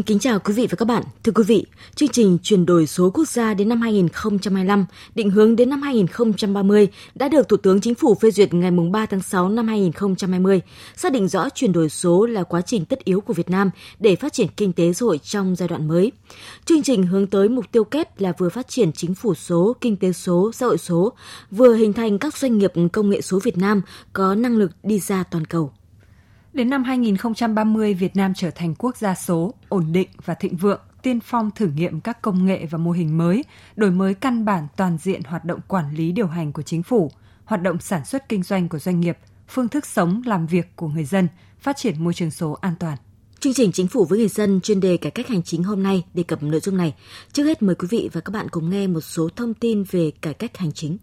Xin kính chào quý vị và các bạn. Thưa quý vị, chương trình chuyển đổi số quốc gia đến năm 2025, định hướng đến năm 2030 đã được Thủ tướng Chính phủ phê duyệt ngày 3 tháng 6 năm 2020, xác định rõ chuyển đổi số là quá trình tất yếu của Việt Nam để phát triển kinh tế xã hội trong giai đoạn mới. Chương trình hướng tới mục tiêu kép là vừa phát triển chính phủ số, kinh tế số, xã hội số, vừa hình thành các doanh nghiệp công nghệ số Việt Nam có năng lực đi ra toàn cầu. Đến năm 2030, Việt Nam trở thành quốc gia số, ổn định và thịnh vượng, tiên phong thử nghiệm các công nghệ và mô hình mới, đổi mới căn bản toàn diện hoạt động quản lý điều hành của chính phủ, hoạt động sản xuất kinh doanh của doanh nghiệp, phương thức sống làm việc của người dân, phát triển môi trường số an toàn. Chương trình Chính phủ với người dân chuyên đề cải cách hành chính hôm nay đề cập nội dung này. Trước hết mời quý vị và các bạn cùng nghe một số thông tin về cải cách hành chính.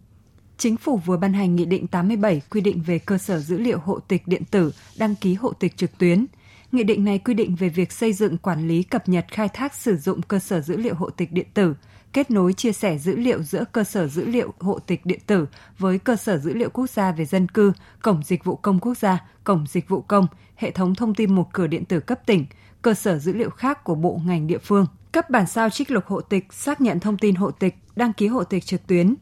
Chính phủ vừa ban hành Nghị định 87 quy định về cơ sở dữ liệu hộ tịch điện tử, đăng ký hộ tịch trực tuyến. Nghị định này quy định về việc xây dựng quản lý cập nhật khai thác sử dụng cơ sở dữ liệu hộ tịch điện tử, kết nối chia sẻ dữ liệu giữa cơ sở dữ liệu hộ tịch điện tử với cơ sở dữ liệu quốc gia về dân cư, cổng dịch vụ công quốc gia, cổng dịch vụ công, hệ thống thông tin một cửa điện tử cấp tỉnh, cơ sở dữ liệu khác của bộ ngành địa phương, cấp bản sao trích lục hộ tịch, xác nhận thông tin hộ tịch, đăng ký hộ tịch trực tuyến,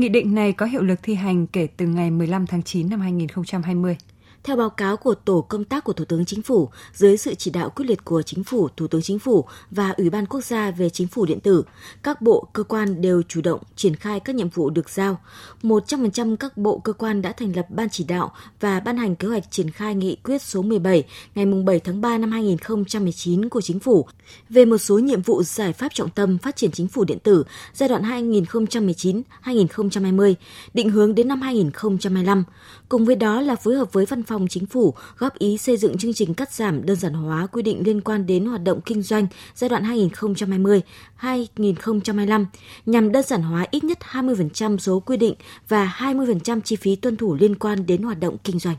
Nghị định này có hiệu lực thi hành kể từ ngày 15 tháng 9 năm 2020. Theo báo cáo của Tổ công tác của Thủ tướng Chính phủ, dưới sự chỉ đạo quyết liệt của Chính phủ, Thủ tướng Chính phủ và Ủy ban Quốc gia về Chính phủ điện tử, các bộ, cơ quan đều chủ động triển khai các nhiệm vụ được giao. 100% các bộ, cơ quan đã thành lập ban chỉ đạo và ban hành kế hoạch triển khai nghị quyết số 17 ngày 7 tháng 3 năm 2019 của Chính phủ về một số nhiệm vụ giải pháp trọng tâm phát triển chính phủ điện tử giai đoạn 2019-2020, định hướng đến năm 2025. Cùng với đó là phối hợp với Văn phòng Chính phủ góp ý xây dựng chương trình cắt giảm đơn giản hóa quy định liên quan đến hoạt động kinh doanh giai đoạn 2020-2025 nhằm đơn giản hóa ít nhất 20% số quy định và 20% chi phí tuân thủ liên quan đến hoạt động kinh doanh.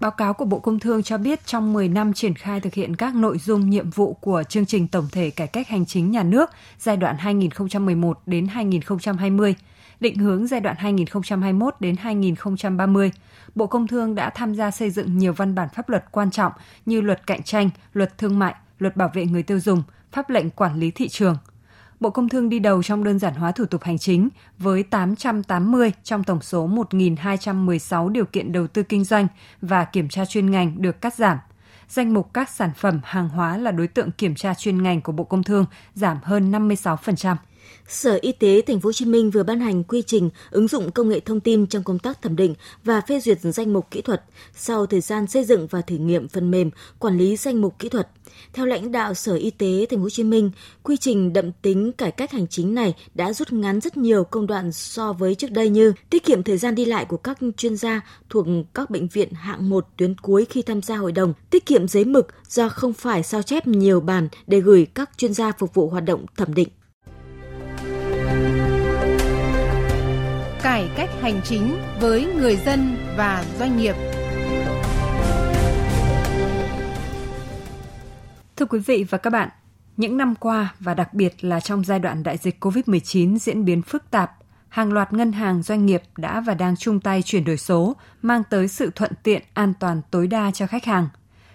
Báo cáo của Bộ Công Thương cho biết trong 10 năm triển khai thực hiện các nội dung nhiệm vụ của chương trình tổng thể cải cách hành chính nhà nước giai đoạn 2011 đến 2020, định hướng giai đoạn 2021 đến 2030, Bộ Công Thương đã tham gia xây dựng nhiều văn bản pháp luật quan trọng như luật cạnh tranh, luật thương mại, luật bảo vệ người tiêu dùng, pháp lệnh quản lý thị trường. Bộ Công Thương đi đầu trong đơn giản hóa thủ tục hành chính với 880 trong tổng số 1.216 điều kiện đầu tư kinh doanh và kiểm tra chuyên ngành được cắt giảm. Danh mục các sản phẩm hàng hóa là đối tượng kiểm tra chuyên ngành của Bộ Công Thương giảm hơn 56%. Sở Y tế Thành phố Hồ Chí Minh vừa ban hành quy trình ứng dụng công nghệ thông tin trong công tác thẩm định và phê duyệt danh mục kỹ thuật sau thời gian xây dựng và thử nghiệm phần mềm quản lý danh mục kỹ thuật. Theo lãnh đạo Sở Y tế Thành phố Hồ Chí Minh, quy trình đậm tính cải cách hành chính này đã rút ngắn rất nhiều công đoạn so với trước đây như tiết kiệm thời gian đi lại của các chuyên gia thuộc các bệnh viện hạng 1 tuyến cuối khi tham gia hội đồng, tiết kiệm giấy mực do không phải sao chép nhiều bản để gửi các chuyên gia phục vụ hoạt động thẩm định. Cải cách hành chính với người dân và doanh nghiệp. Thưa quý vị và các bạn, những năm qua và đặc biệt là trong giai đoạn đại dịch COVID-19 diễn biến phức tạp, hàng loạt ngân hàng doanh nghiệp đã và đang chung tay chuyển đổi số, mang tới sự thuận tiện, an toàn tối đa cho khách hàng.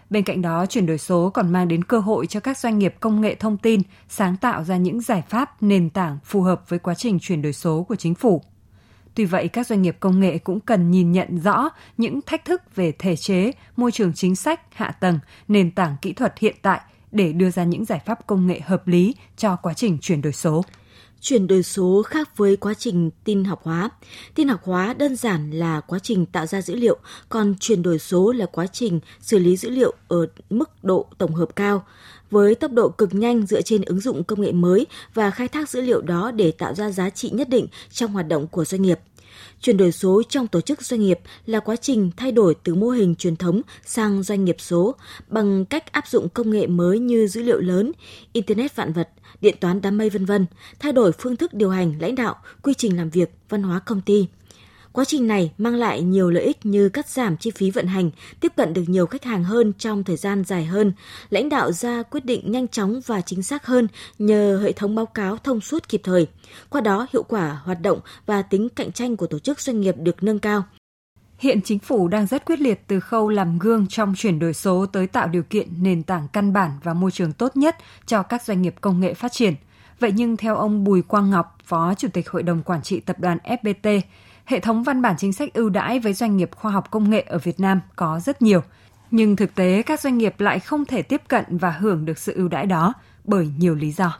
Bên cạnh đó, chuyển đổi số còn mang đến cơ hội cho các doanh nghiệp công nghệ thông tin sáng tạo ra những giải pháp nền tảng phù hợp với quá trình chuyển đổi số của chính phủ. Tuy vậy, các doanh nghiệp công nghệ cũng cần nhìn nhận rõ những thách thức về thể chế, môi trường chính sách, hạ tầng, nền tảng kỹ thuật hiện tại để đưa ra những giải pháp công nghệ hợp lý cho quá trình chuyển đổi số. Chuyển đổi số khác với quá trình tin học hóa. Tin học hóa đơn giản là quá trình tạo ra dữ liệu, còn chuyển đổi số là quá trình xử lý dữ liệu ở mức độ tổng hợp cao với tốc độ cực nhanh dựa trên ứng dụng công nghệ mới và khai thác dữ liệu đó để tạo ra giá trị nhất định trong hoạt động của doanh nghiệp. Chuyển đổi số trong tổ chức doanh nghiệp là quá trình thay đổi từ mô hình truyền thống sang doanh nghiệp số bằng cách áp dụng công nghệ mới như dữ liệu lớn, internet vạn vật, điện toán đám mây vân vân, thay đổi phương thức điều hành, lãnh đạo, quy trình làm việc, văn hóa công ty. Quá trình này mang lại nhiều lợi ích như cắt giảm chi phí vận hành, tiếp cận được nhiều khách hàng hơn trong thời gian dài hơn, lãnh đạo ra quyết định nhanh chóng và chính xác hơn nhờ hệ thống báo cáo thông suốt kịp thời. Qua đó, hiệu quả hoạt động và tính cạnh tranh của tổ chức doanh nghiệp được nâng cao. Hiện chính phủ đang rất quyết liệt từ khâu làm gương trong chuyển đổi số tới tạo điều kiện nền tảng căn bản và môi trường tốt nhất cho các doanh nghiệp công nghệ phát triển. Vậy nhưng theo ông Bùi Quang Ngọc, Phó Chủ tịch Hội đồng Quản trị Tập đoàn FPT, hệ thống văn bản chính sách ưu đãi với doanh nghiệp khoa học công nghệ ở Việt Nam có rất nhiều, nhưng thực tế các doanh nghiệp lại không thể tiếp cận và hưởng được sự ưu đãi đó bởi nhiều lý do.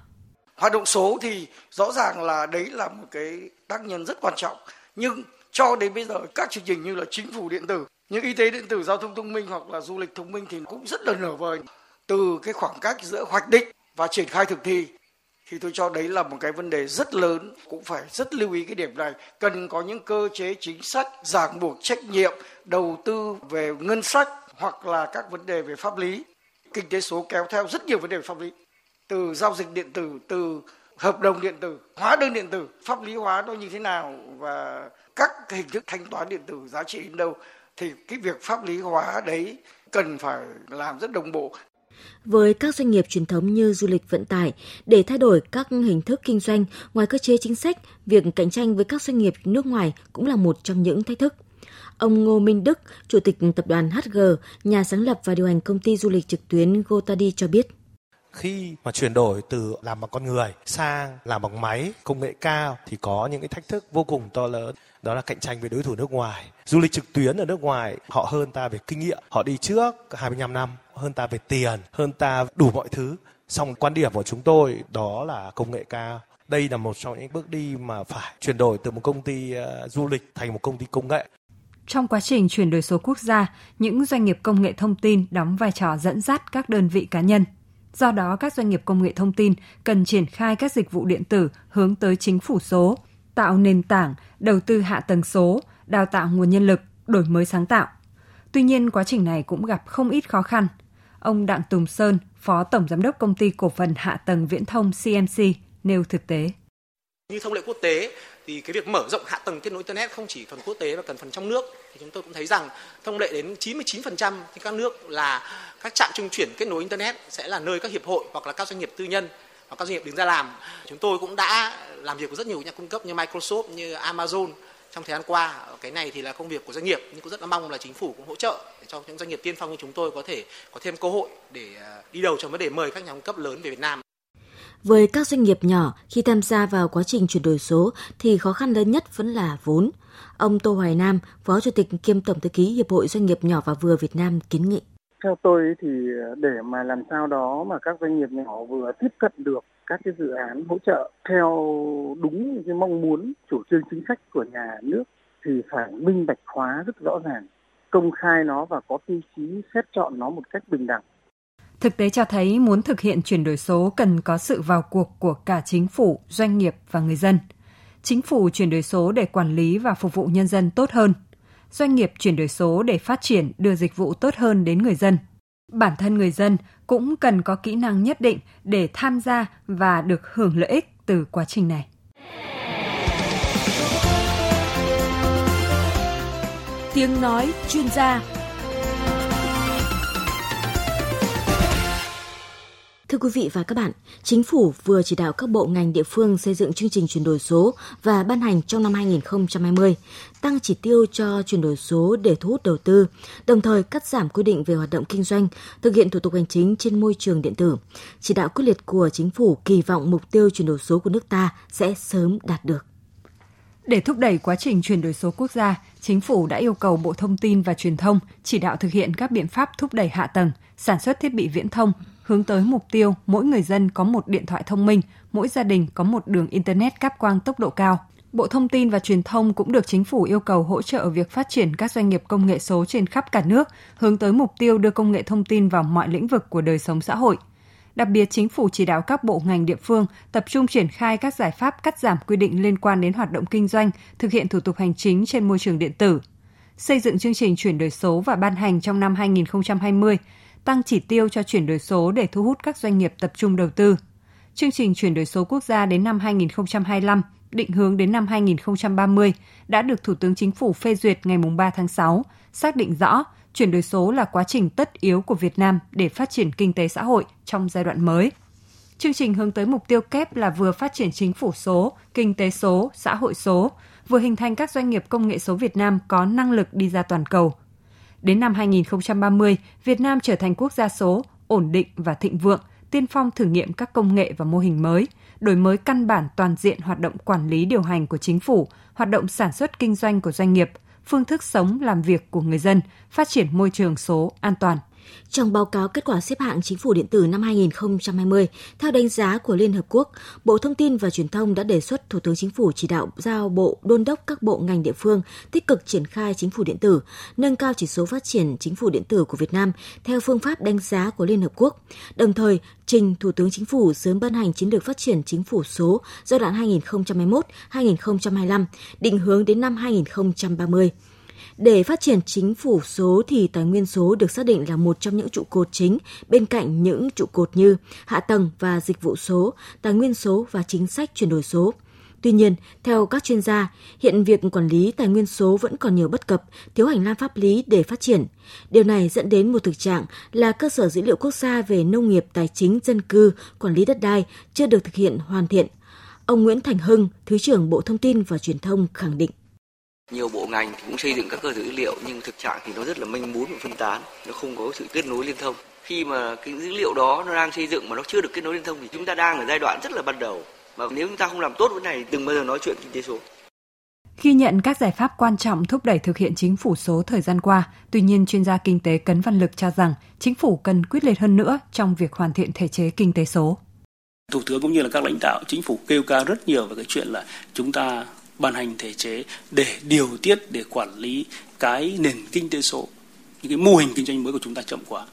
Hoạt động số thì rõ ràng là đấy là một cái tác nhân rất quan trọng, nhưng cho đến bây giờ các chương trình như là chính phủ điện tử, như y tế điện tử, giao thông thông minh hoặc là du lịch thông minh thì cũng rất là nở vời. Từ cái khoảng cách giữa hoạch định và triển khai thực thi thì tôi cho đấy là một cái vấn đề rất lớn, cũng phải rất lưu ý cái điểm này. Cần có những cơ chế chính sách, ràng buộc trách nhiệm, đầu tư về ngân sách hoặc là các vấn đề về pháp lý. Kinh tế số kéo theo rất nhiều vấn đề về pháp lý. Từ giao dịch điện tử, từ hợp đồng điện tử, hóa đơn điện tử, pháp lý hóa nó như thế nào và các hình thức thanh toán điện tử giá trị đến đâu. Thì cái việc pháp lý hóa đấy cần phải làm rất đồng bộ với các doanh nghiệp truyền thống như du lịch vận tải để thay đổi các hình thức kinh doanh ngoài cơ chế chính sách, việc cạnh tranh với các doanh nghiệp nước ngoài cũng là một trong những thách thức. Ông Ngô Minh Đức, Chủ tịch Tập đoàn HG, nhà sáng lập và điều hành công ty du lịch trực tuyến GoTadi cho biết khi mà chuyển đổi từ làm bằng con người sang làm bằng máy công nghệ cao thì có những cái thách thức vô cùng to lớn. Đó là cạnh tranh với đối thủ nước ngoài. Du lịch trực tuyến ở nước ngoài họ hơn ta về kinh nghiệm. Họ đi trước 25 năm hơn ta về tiền hơn ta đủ mọi thứ. Song quan điểm của chúng tôi đó là công nghệ cao. Đây là một trong những bước đi mà phải chuyển đổi từ một công ty ờ, du lịch thành một công ty công nghệ. Trong quá trình chuyển đổi số quốc gia, những doanh nghiệp công nghệ thông tin đóng vai trò dẫn dắt các đơn vị cá nhân. Do đó, các doanh nghiệp công nghệ thông tin cần triển khai các dịch vụ điện tử hướng tới chính phủ số, tạo nền tảng, đầu tư hạ tầng số, đào tạo nguồn nhân lực, đổi mới sáng tạo. Tuy nhiên, quá trình này cũng gặp không ít khó khăn. Ông Đặng Tùng Sơn, Phó Tổng Giám đốc Công ty Cổ phần Hạ tầng Viễn thông CMC, nêu thực tế. Như thông lệ quốc tế, thì cái việc mở rộng hạ tầng kết nối internet không chỉ phần quốc tế mà cần phần trong nước. Thì chúng tôi cũng thấy rằng thông lệ đến 99% thì các nước là các trạm trung chuyển kết nối internet sẽ là nơi các hiệp hội hoặc là các doanh nghiệp tư nhân hoặc các doanh nghiệp đứng ra làm. Chúng tôi cũng đã làm việc với rất nhiều nhà cung cấp như Microsoft như Amazon trong thời gian qua. Cái này thì là công việc của doanh nghiệp nhưng cũng rất là mong là chính phủ cũng hỗ trợ để cho những doanh nghiệp tiên phong như chúng tôi có thể có thêm cơ hội để à, đi đầu trong vấn đề mời các nhà cung cấp lớn về Việt Nam với các doanh nghiệp nhỏ khi tham gia vào quá trình chuyển đổi số thì khó khăn lớn nhất vẫn là vốn. Ông Tô Hoài Nam, Phó Chủ tịch kiêm Tổng thư ký Hiệp hội Doanh nghiệp nhỏ và vừa Việt Nam kiến nghị. Theo tôi thì để mà làm sao đó mà các doanh nghiệp nhỏ vừa tiếp cận được các cái dự án hỗ trợ theo đúng cái mong muốn chủ trương chính sách của nhà nước thì phải minh bạch hóa rất rõ ràng, công khai nó và có tiêu chí xét chọn nó một cách bình đẳng Thực tế cho thấy muốn thực hiện chuyển đổi số cần có sự vào cuộc của cả chính phủ, doanh nghiệp và người dân. Chính phủ chuyển đổi số để quản lý và phục vụ nhân dân tốt hơn. Doanh nghiệp chuyển đổi số để phát triển đưa dịch vụ tốt hơn đến người dân. Bản thân người dân cũng cần có kỹ năng nhất định để tham gia và được hưởng lợi ích từ quá trình này. Tiếng nói chuyên gia Thưa quý vị và các bạn, Chính phủ vừa chỉ đạo các bộ ngành địa phương xây dựng chương trình chuyển đổi số và ban hành trong năm 2020, tăng chỉ tiêu cho chuyển đổi số để thu hút đầu tư, đồng thời cắt giảm quy định về hoạt động kinh doanh, thực hiện thủ tục hành chính trên môi trường điện tử. Chỉ đạo quyết liệt của Chính phủ kỳ vọng mục tiêu chuyển đổi số của nước ta sẽ sớm đạt được. Để thúc đẩy quá trình chuyển đổi số quốc gia, Chính phủ đã yêu cầu Bộ Thông tin và Truyền thông chỉ đạo thực hiện các biện pháp thúc đẩy hạ tầng, sản xuất thiết bị viễn thông, hướng tới mục tiêu mỗi người dân có một điện thoại thông minh, mỗi gia đình có một đường Internet cáp quang tốc độ cao. Bộ Thông tin và Truyền thông cũng được chính phủ yêu cầu hỗ trợ việc phát triển các doanh nghiệp công nghệ số trên khắp cả nước, hướng tới mục tiêu đưa công nghệ thông tin vào mọi lĩnh vực của đời sống xã hội. Đặc biệt, chính phủ chỉ đạo các bộ ngành địa phương tập trung triển khai các giải pháp cắt giảm quy định liên quan đến hoạt động kinh doanh, thực hiện thủ tục hành chính trên môi trường điện tử. Xây dựng chương trình chuyển đổi số và ban hành trong năm 2020, tăng chỉ tiêu cho chuyển đổi số để thu hút các doanh nghiệp tập trung đầu tư. Chương trình chuyển đổi số quốc gia đến năm 2025 định hướng đến năm 2030 đã được Thủ tướng Chính phủ phê duyệt ngày 3 tháng 6, xác định rõ chuyển đổi số là quá trình tất yếu của Việt Nam để phát triển kinh tế xã hội trong giai đoạn mới. Chương trình hướng tới mục tiêu kép là vừa phát triển chính phủ số, kinh tế số, xã hội số, vừa hình thành các doanh nghiệp công nghệ số Việt Nam có năng lực đi ra toàn cầu. Đến năm 2030, Việt Nam trở thành quốc gia số, ổn định và thịnh vượng, tiên phong thử nghiệm các công nghệ và mô hình mới, đổi mới căn bản toàn diện hoạt động quản lý điều hành của chính phủ, hoạt động sản xuất kinh doanh của doanh nghiệp, phương thức sống làm việc của người dân, phát triển môi trường số an toàn. Trong báo cáo kết quả xếp hạng chính phủ điện tử năm 2020, theo đánh giá của Liên Hợp Quốc, Bộ Thông tin và Truyền thông đã đề xuất Thủ tướng Chính phủ chỉ đạo giao Bộ đôn đốc các bộ ngành địa phương tích cực triển khai chính phủ điện tử, nâng cao chỉ số phát triển chính phủ điện tử của Việt Nam theo phương pháp đánh giá của Liên Hợp Quốc. Đồng thời, trình Thủ tướng Chính phủ sớm ban hành chiến lược phát triển chính phủ số giai đoạn 2021-2025, định hướng đến năm 2030. Để phát triển chính phủ số thì tài nguyên số được xác định là một trong những trụ cột chính bên cạnh những trụ cột như hạ tầng và dịch vụ số, tài nguyên số và chính sách chuyển đổi số. Tuy nhiên, theo các chuyên gia, hiện việc quản lý tài nguyên số vẫn còn nhiều bất cập, thiếu hành lang pháp lý để phát triển. Điều này dẫn đến một thực trạng là cơ sở dữ liệu quốc gia về nông nghiệp, tài chính, dân cư, quản lý đất đai chưa được thực hiện hoàn thiện. Ông Nguyễn Thành Hưng, Thứ trưởng Bộ Thông tin và Truyền thông khẳng định. Nhiều bộ ngành thì cũng xây dựng các cơ sở dữ liệu nhưng thực trạng thì nó rất là manh mún và phân tán, nó không có sự kết nối liên thông. Khi mà cái dữ liệu đó nó đang xây dựng mà nó chưa được kết nối liên thông thì chúng ta đang ở giai đoạn rất là ban đầu. Và nếu chúng ta không làm tốt vấn này, đừng bao giờ nói chuyện kinh tế số. Ghi nhận các giải pháp quan trọng thúc đẩy thực hiện chính phủ số thời gian qua, tuy nhiên chuyên gia kinh tế Cấn Văn Lực cho rằng chính phủ cần quyết liệt hơn nữa trong việc hoàn thiện thể chế kinh tế số. Thủ tướng cũng như là các lãnh đạo chính phủ kêu ca rất nhiều về cái chuyện là chúng ta ban hành thể chế để điều tiết, để quản lý cái nền kinh tế số, những cái mô hình kinh doanh mới của chúng ta chậm quá.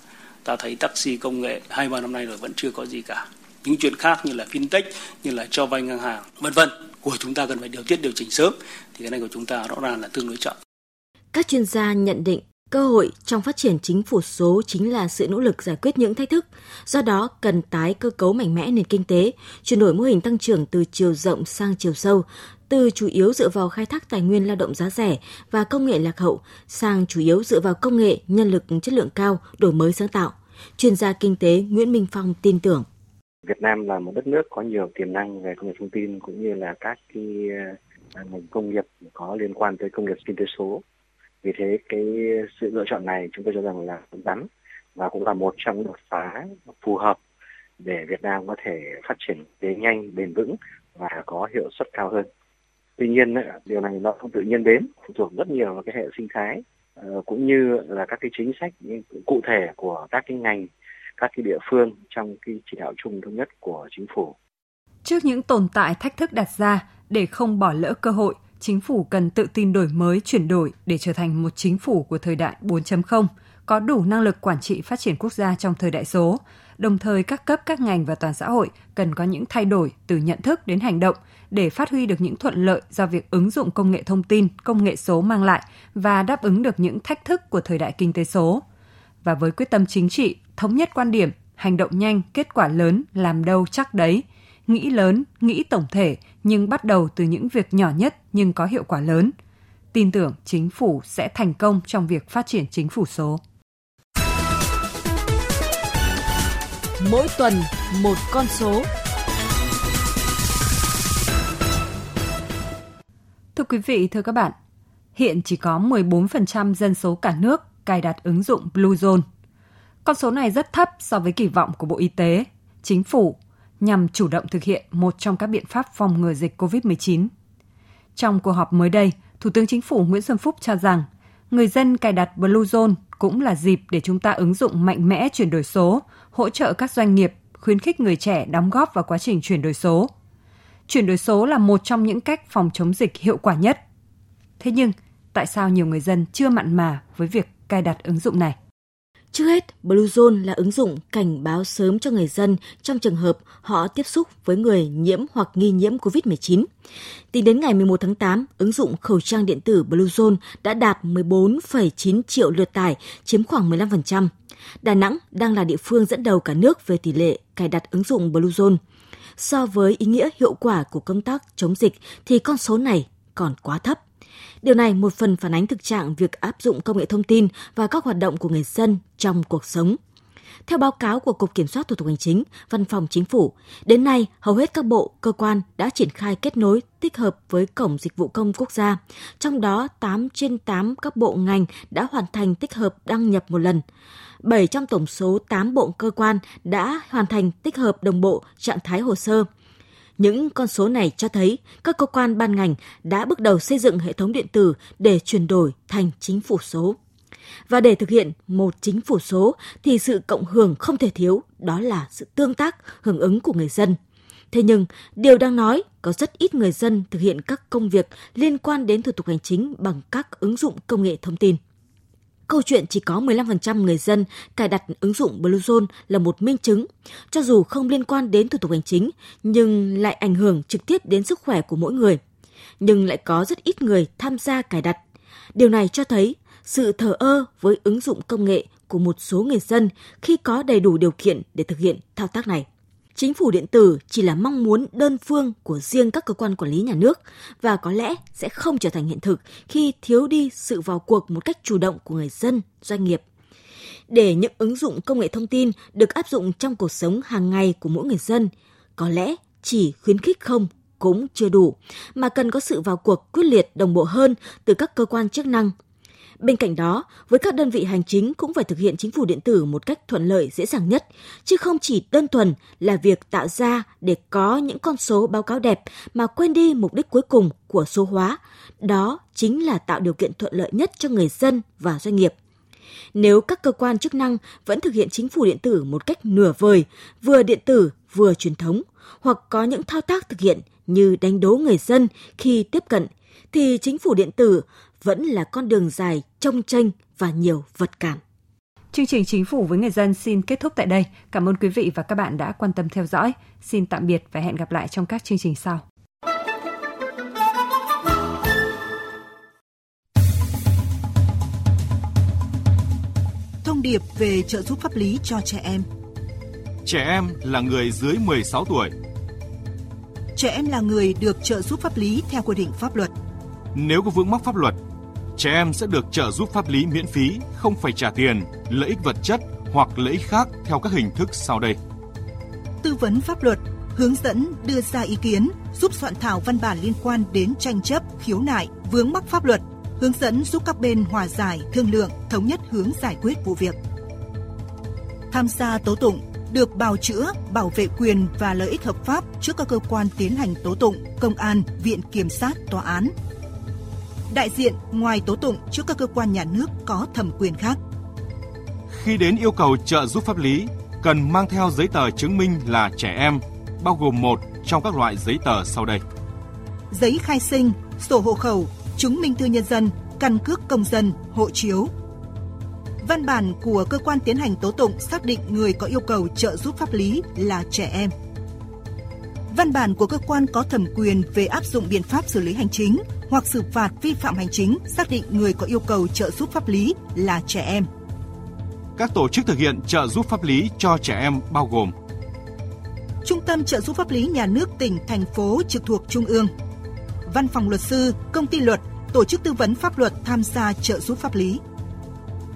Ta thấy taxi công nghệ hai, ba năm nay rồi vẫn chưa có gì cả. Những chuyện khác như là fintech, như là cho vay ngân hàng, vân vân, của chúng ta cần phải điều tiết, điều chỉnh sớm. Thì cái này của chúng ta rõ ràng là tương đối chậm. Các chuyên gia nhận định cơ hội trong phát triển chính phủ số chính là sự nỗ lực giải quyết những thách thức. Do đó, cần tái cơ cấu mạnh mẽ nền kinh tế, chuyển đổi mô hình tăng trưởng từ chiều rộng sang chiều sâu, từ chủ yếu dựa vào khai thác tài nguyên lao động giá rẻ và công nghệ lạc hậu sang chủ yếu dựa vào công nghệ, nhân lực chất lượng cao, đổi mới sáng tạo. Chuyên gia kinh tế Nguyễn Minh Phong tin tưởng. Việt Nam là một đất nước có nhiều tiềm năng về công nghệ thông tin cũng như là các cái à, ngành công nghiệp có liên quan tới công nghiệp kinh tế số. Vì thế cái sự lựa chọn này chúng tôi cho rằng là đúng đắn và cũng là một trong đột phá phù hợp để Việt Nam có thể phát triển tế nhanh, bền vững và có hiệu suất cao hơn tuy nhiên điều này nó không tự nhiên đến phụ thuộc rất nhiều vào cái hệ sinh thái ờ, cũng như là các cái chính sách cụ thể của các cái ngành các cái địa phương trong cái chỉ đạo chung thống nhất của chính phủ. Trước những tồn tại thách thức đặt ra để không bỏ lỡ cơ hội, chính phủ cần tự tin đổi mới, chuyển đổi để trở thành một chính phủ của thời đại 4.0, có đủ năng lực quản trị phát triển quốc gia trong thời đại số. Đồng thời các cấp các ngành và toàn xã hội cần có những thay đổi từ nhận thức đến hành động để phát huy được những thuận lợi do việc ứng dụng công nghệ thông tin, công nghệ số mang lại và đáp ứng được những thách thức của thời đại kinh tế số. Và với quyết tâm chính trị, thống nhất quan điểm, hành động nhanh, kết quả lớn, làm đâu chắc đấy, nghĩ lớn, nghĩ tổng thể nhưng bắt đầu từ những việc nhỏ nhất nhưng có hiệu quả lớn. Tin tưởng chính phủ sẽ thành công trong việc phát triển chính phủ số. Mỗi tuần một con số Thưa quý vị, thưa các bạn, hiện chỉ có 14% dân số cả nước cài đặt ứng dụng Bluezone. Con số này rất thấp so với kỳ vọng của Bộ Y tế, Chính phủ nhằm chủ động thực hiện một trong các biện pháp phòng ngừa dịch COVID-19. Trong cuộc họp mới đây, Thủ tướng Chính phủ Nguyễn Xuân Phúc cho rằng người dân cài đặt Bluezone cũng là dịp để chúng ta ứng dụng mạnh mẽ chuyển đổi số, hỗ trợ các doanh nghiệp, khuyến khích người trẻ đóng góp vào quá trình chuyển đổi số – chuyển đổi số là một trong những cách phòng chống dịch hiệu quả nhất. Thế nhưng, tại sao nhiều người dân chưa mặn mà với việc cài đặt ứng dụng này? Trước hết, Bluezone là ứng dụng cảnh báo sớm cho người dân trong trường hợp họ tiếp xúc với người nhiễm hoặc nghi nhiễm COVID-19. Tính đến ngày 11 tháng 8, ứng dụng khẩu trang điện tử Bluezone đã đạt 14,9 triệu lượt tải, chiếm khoảng 15%. Đà Nẵng đang là địa phương dẫn đầu cả nước về tỷ lệ cài đặt ứng dụng Bluezone. So với ý nghĩa hiệu quả của công tác chống dịch thì con số này còn quá thấp. Điều này một phần phản ánh thực trạng việc áp dụng công nghệ thông tin và các hoạt động của người dân trong cuộc sống. Theo báo cáo của Cục Kiểm soát Thủ tục Hành chính, Văn phòng Chính phủ, đến nay hầu hết các bộ, cơ quan đã triển khai kết nối tích hợp với Cổng Dịch vụ Công Quốc gia. Trong đó, 8 trên 8 các bộ ngành đã hoàn thành tích hợp đăng nhập một lần. 7 trong tổng số 8 bộ cơ quan đã hoàn thành tích hợp đồng bộ trạng thái hồ sơ. Những con số này cho thấy các cơ quan ban ngành đã bước đầu xây dựng hệ thống điện tử để chuyển đổi thành chính phủ số. Và để thực hiện một chính phủ số thì sự cộng hưởng không thể thiếu, đó là sự tương tác, hưởng ứng của người dân. Thế nhưng, điều đang nói, có rất ít người dân thực hiện các công việc liên quan đến thủ tục hành chính bằng các ứng dụng công nghệ thông tin. Câu chuyện chỉ có 15% người dân cài đặt ứng dụng Bluezone là một minh chứng. Cho dù không liên quan đến thủ tục hành chính, nhưng lại ảnh hưởng trực tiếp đến sức khỏe của mỗi người. Nhưng lại có rất ít người tham gia cài đặt. Điều này cho thấy sự thờ ơ với ứng dụng công nghệ của một số người dân khi có đầy đủ điều kiện để thực hiện thao tác này. Chính phủ điện tử chỉ là mong muốn đơn phương của riêng các cơ quan quản lý nhà nước và có lẽ sẽ không trở thành hiện thực khi thiếu đi sự vào cuộc một cách chủ động của người dân, doanh nghiệp. Để những ứng dụng công nghệ thông tin được áp dụng trong cuộc sống hàng ngày của mỗi người dân, có lẽ chỉ khuyến khích không cũng chưa đủ, mà cần có sự vào cuộc quyết liệt đồng bộ hơn từ các cơ quan chức năng, Bên cạnh đó, với các đơn vị hành chính cũng phải thực hiện chính phủ điện tử một cách thuận lợi dễ dàng nhất, chứ không chỉ đơn thuần là việc tạo ra để có những con số báo cáo đẹp mà quên đi mục đích cuối cùng của số hóa, đó chính là tạo điều kiện thuận lợi nhất cho người dân và doanh nghiệp. Nếu các cơ quan chức năng vẫn thực hiện chính phủ điện tử một cách nửa vời, vừa điện tử vừa truyền thống, hoặc có những thao tác thực hiện như đánh đố người dân khi tiếp cận, thì chính phủ điện tử vẫn là con đường dài trông tranh và nhiều vật cản. Chương trình Chính phủ với người dân xin kết thúc tại đây. Cảm ơn quý vị và các bạn đã quan tâm theo dõi. Xin tạm biệt và hẹn gặp lại trong các chương trình sau. Thông điệp về trợ giúp pháp lý cho trẻ em. Trẻ em là người dưới 16 tuổi. Trẻ em là người được trợ giúp pháp lý theo quy định pháp luật. Nếu có vướng mắc pháp luật, trẻ em sẽ được trợ giúp pháp lý miễn phí, không phải trả tiền, lợi ích vật chất hoặc lợi ích khác theo các hình thức sau đây. Tư vấn pháp luật, hướng dẫn đưa ra ý kiến, giúp soạn thảo văn bản liên quan đến tranh chấp, khiếu nại, vướng mắc pháp luật, hướng dẫn giúp các bên hòa giải, thương lượng, thống nhất hướng giải quyết vụ việc. Tham gia tố tụng được bào chữa, bảo vệ quyền và lợi ích hợp pháp trước các cơ quan tiến hành tố tụng, công an, viện kiểm sát, tòa án, đại diện ngoài tố tụng trước các cơ quan nhà nước có thẩm quyền khác. Khi đến yêu cầu trợ giúp pháp lý, cần mang theo giấy tờ chứng minh là trẻ em, bao gồm một trong các loại giấy tờ sau đây. Giấy khai sinh, sổ hộ khẩu, chứng minh thư nhân dân, căn cước công dân, hộ chiếu. Văn bản của cơ quan tiến hành tố tụng xác định người có yêu cầu trợ giúp pháp lý là trẻ em. Văn bản của cơ quan có thẩm quyền về áp dụng biện pháp xử lý hành chính hoặc xử phạt vi phạm hành chính xác định người có yêu cầu trợ giúp pháp lý là trẻ em. Các tổ chức thực hiện trợ giúp pháp lý cho trẻ em bao gồm Trung tâm trợ giúp pháp lý nhà nước tỉnh, thành phố trực thuộc Trung ương, Văn phòng luật sư, công ty luật, tổ chức tư vấn pháp luật tham gia trợ giúp pháp lý.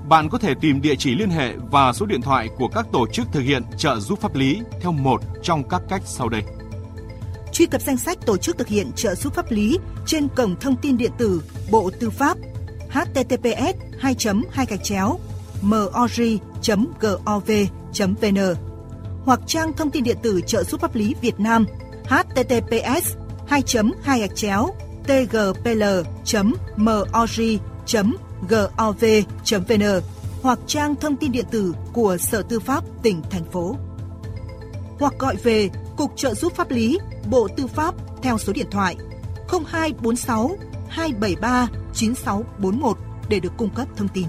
Bạn có thể tìm địa chỉ liên hệ và số điện thoại của các tổ chức thực hiện trợ giúp pháp lý theo một trong các cách sau đây truy cập danh sách tổ chức thực hiện trợ giúp pháp lý trên cổng thông tin điện tử Bộ Tư pháp https 2 2 gạch chéo mori.gov.vn hoặc trang thông tin điện tử trợ giúp pháp lý Việt Nam https 2 2 gạch chéo tgpl.mori.gov.vn hoặc trang thông tin điện tử của Sở Tư pháp tỉnh, thành phố. Hoặc gọi về Cục Trợ giúp pháp lý, Bộ Tư pháp theo số điện thoại 0246 273 9641 để được cung cấp thông tin.